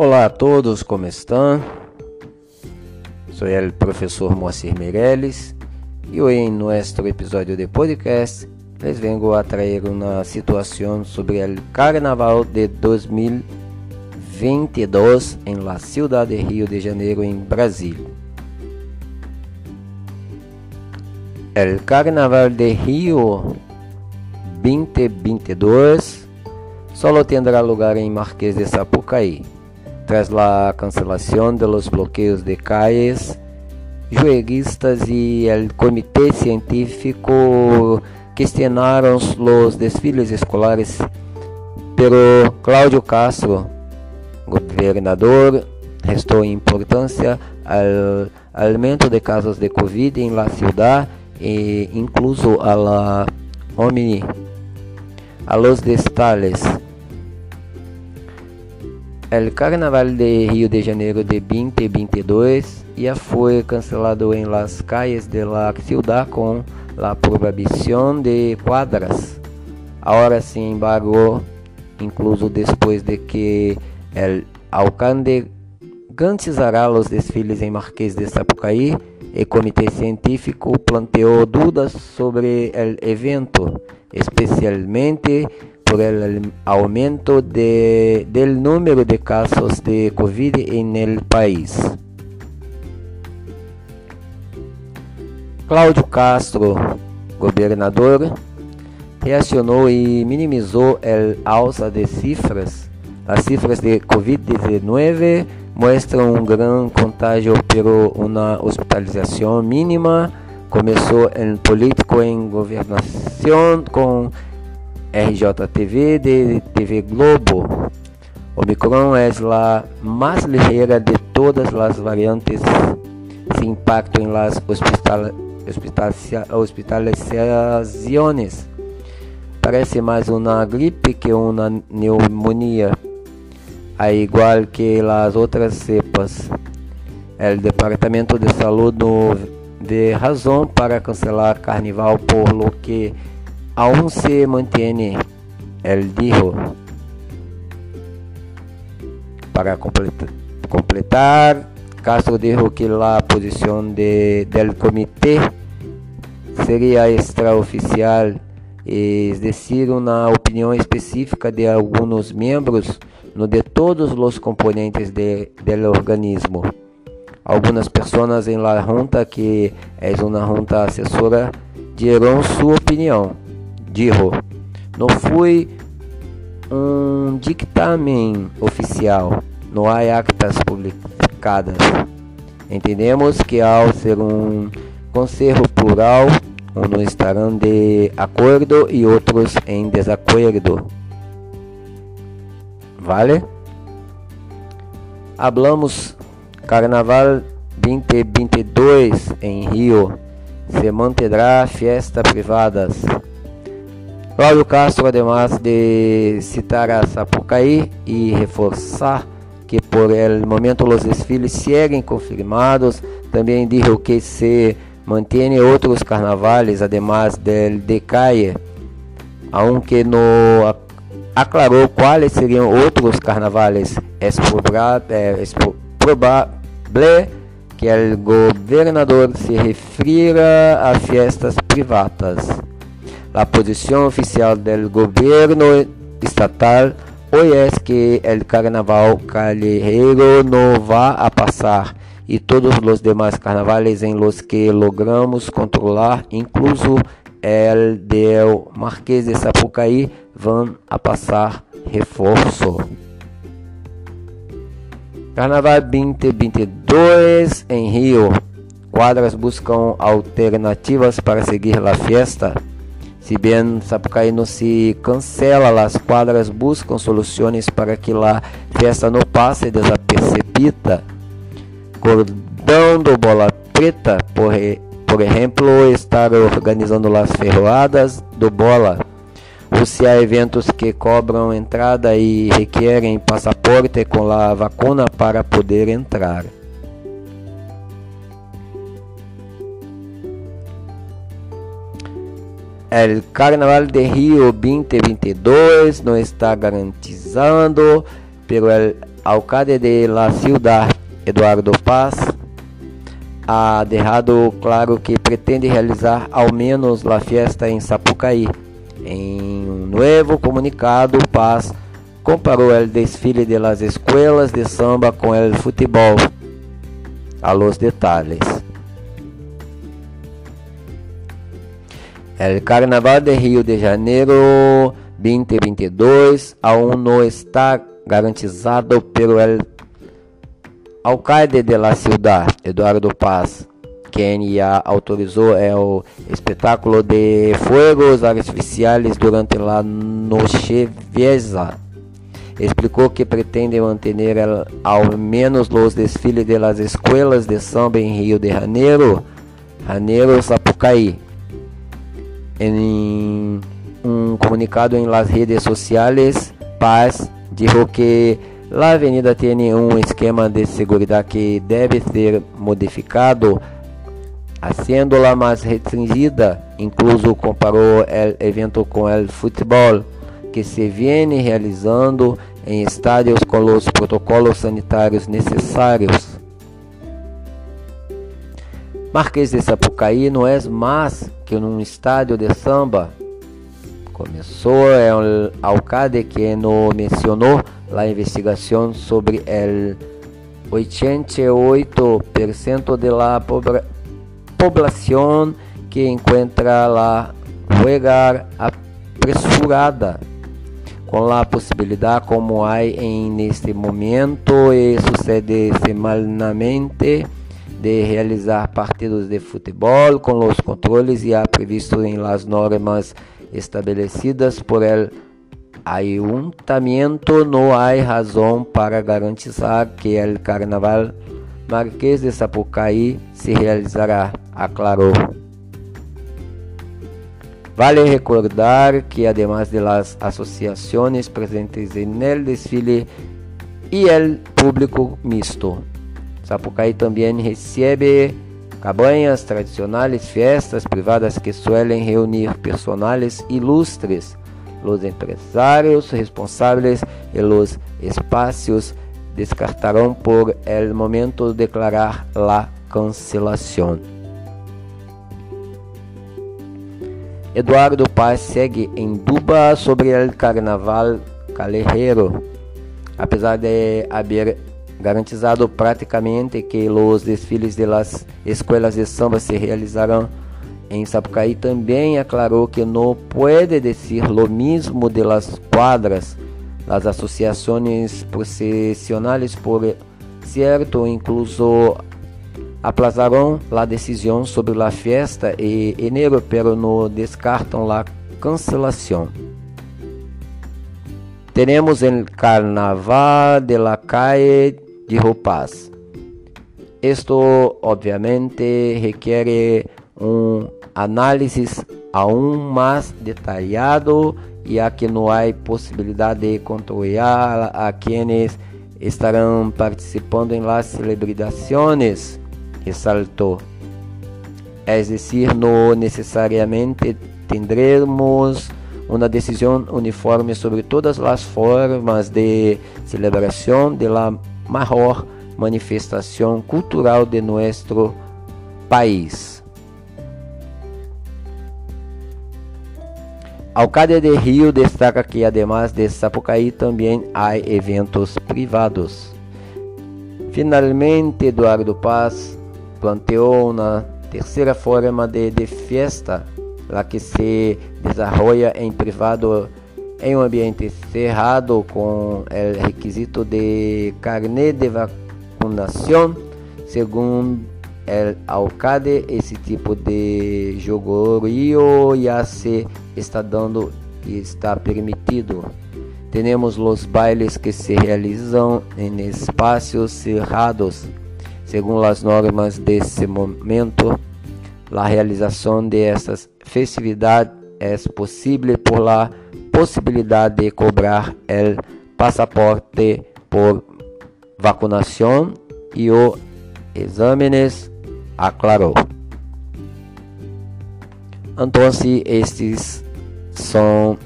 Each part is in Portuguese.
Olá a todos, como estão? Sou o professor Moacir Meirelles e hoje em nosso episódio de podcast les vengo a trazer uma situação sobre o Carnaval de 2022 em la ciudad de Rio de Janeiro, em Brasil. O Carnaval de Rio 2022 solo tendrá lugar em Marquês de Sapucaí tras la cancelación de los bloqueos de calles, jueguistas y el comité científico cuestionaron los desfiles escolares, pero Cláudio Castro, gobernador, restou importância ao aumento de casos de Covid em la ciudad e incluso a la omni, a los detalles El Carnaval de Rio de Janeiro de 2022 ya fue cancelado en las calles de la ciudad con la prohibición de cuadras. Ahora, sin embargo, incluso después de que el alcalde garantizará los desfiles en Marquês de Sapucaí, el comité científico planteó dudas sobre el evento, especialmente por el aumento de, del número de casos de COVID en el país. Cláudio Castro, governador, reacionou e minimizou a alza de cifras. As cifras de Covid-19 mostram um grande contágio, pero uma hospitalização mínima. Começou em político em governação com RJTV de TV Globo. Omicron é a mais ligeira de todas as variantes sem impacto em las hospital, hospitalizações. Parece mais uma gripe que uma pneumonia, a igual que as outras cepas. O Departamento de Saúde de razão para cancelar carnaval por lo que aún se mantiene, él dijo. Para completar, Castro dijo que la posición de, del comité sería extraoficial, es decir, una opinión específica de algunos miembros, no de todos los componentes de, del organismo. Algunas personas en la junta, que es una junta asesora, dieron su opinión dijo, não foi um dictamen oficial, não há actas publicadas. Entendemos que ao ser um conselho plural, uns estarão de acordo e outros em desacordo. Vale? Hablamos Carnaval 2022 em Rio. Se manterá fiestas privadas. Cláudio Castro, además de citar a Sapucaí e reforçar que por el momento os desfiles seguem confirmados, também dijo que se mantém outros carnavales además del de calle, aunque no aclarou quais seriam outros carnavales. É provável que o governador se refira a festas privadas. La posición oficial del gobierno estatal hoy es que el carnaval callejero no va a pasar y todos los demás carnavales en los que logramos controlar, incluso el del Marquês de Sapucaí, van a pasar reforço. Carnaval 2022 em Rio. Quadras buscam alternativas para seguir a festa. Si bien Sapucaí no se cancela, las cuadras buscan soluciones para que la fiesta no pase desapercebida. Do Bola Preta, por, por exemplo, estar organizando as ferroadas do Bola. Ou se há eventos que cobram entrada e requerem passaporte com a vacuna para poder entrar. El Carnaval de Rio 2022 não está garantizando, pero el alcalde de la ciudad, Eduardo Paz, ha dejado claro que pretende realizar ao menos a festa em Sapucaí. Em um novo comunicado, Paz comparou o desfile de las escuelas de samba com o futebol. A los detalles. El Carnaval de Rio de Janeiro 2022 aún no está garantizado pelo el alcalde de la ciudad, Eduardo Paz, quien ya autorizó el espetáculo de fuegos artificiales durante la noche vieja. Explicou que pretende manter ao menos os desfiles de las escolas de samba em Rio de Janeiro, Janeiro Sapucaí em um comunicado em las redes sociais, Paz dijo que a avenida tem um esquema de segurança que deve ser modificado, haciéndola mais restringida. Incluso comparou o evento com o futebol, que se viene realizando em estádios com os protocolos sanitários necessários. Marquês de Sapucaí não é mais que um estádio de samba. Começou é o alcalde que não mencionou a investigação sobre o 88% de la poblação que encontra la jugar apressurada com a possibilidade como há em neste momento e sucede semanalmente de realizar partidos de futebol com os controles e há previsto em las normas estabelecidas por el ayuntamiento não há razão para garantizar que o carnaval Marquês de Sapucaí se realizará, aclarou. Vale recordar que además de las presentes en el desfile e el público mixto, Sapucaí também recebe cabanhas tradicionais, festas privadas que suelen reunir personagens ilustres, os empresários responsáveis e os espaços descartarão por el momento declarar la cancelação. Eduardo Paz segue em dúvida sobre o carnaval calejero, apesar de haver garantizado praticamente que os desfiles de las escolas de samba se realizarão em Sapucaí também aclarou que não pode dizer lo mesmo de las quadras. As associações processionais, por certo, incluso aplazarão a decisão sobre a festa em enero, pero não descartam a cancelação. Teremos o Carnaval de la Calle de roupas. Esto obviamente requiere um análisis aún mais detalhado ya que não há possibilidade de controlar a quienes estarão participando em las celebrações, ressaltou. É decir, não necessariamente tendremos uma decisão uniforme sobre todas as formas de celebração de la maior manifestação cultural de nosso país. Alcalde de Rio destaca que, además de Sapucaí, também há eventos privados. Finalmente, Eduardo Paz planteou uma terceira forma de, de festa, la que se desarrolla em privado em um ambiente cerrado com o requisito de carnet de vacunação, segundo o alcalde, esse tipo de jogorio já se está dando e está permitido. Temos os bailes que se realizam em espaços cerrados, segundo as normas desse momento. A realização de essas festividades é possível por lá possibilidade de cobrar o passaporte por vacunação e o exames, aclarou. Então, estes são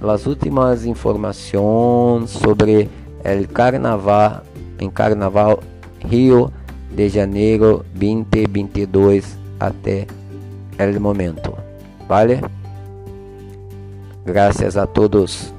as últimas informações sobre el carnaval em Carnaval Rio de Janeiro 2022 até el momento. Vale? Graças a todos.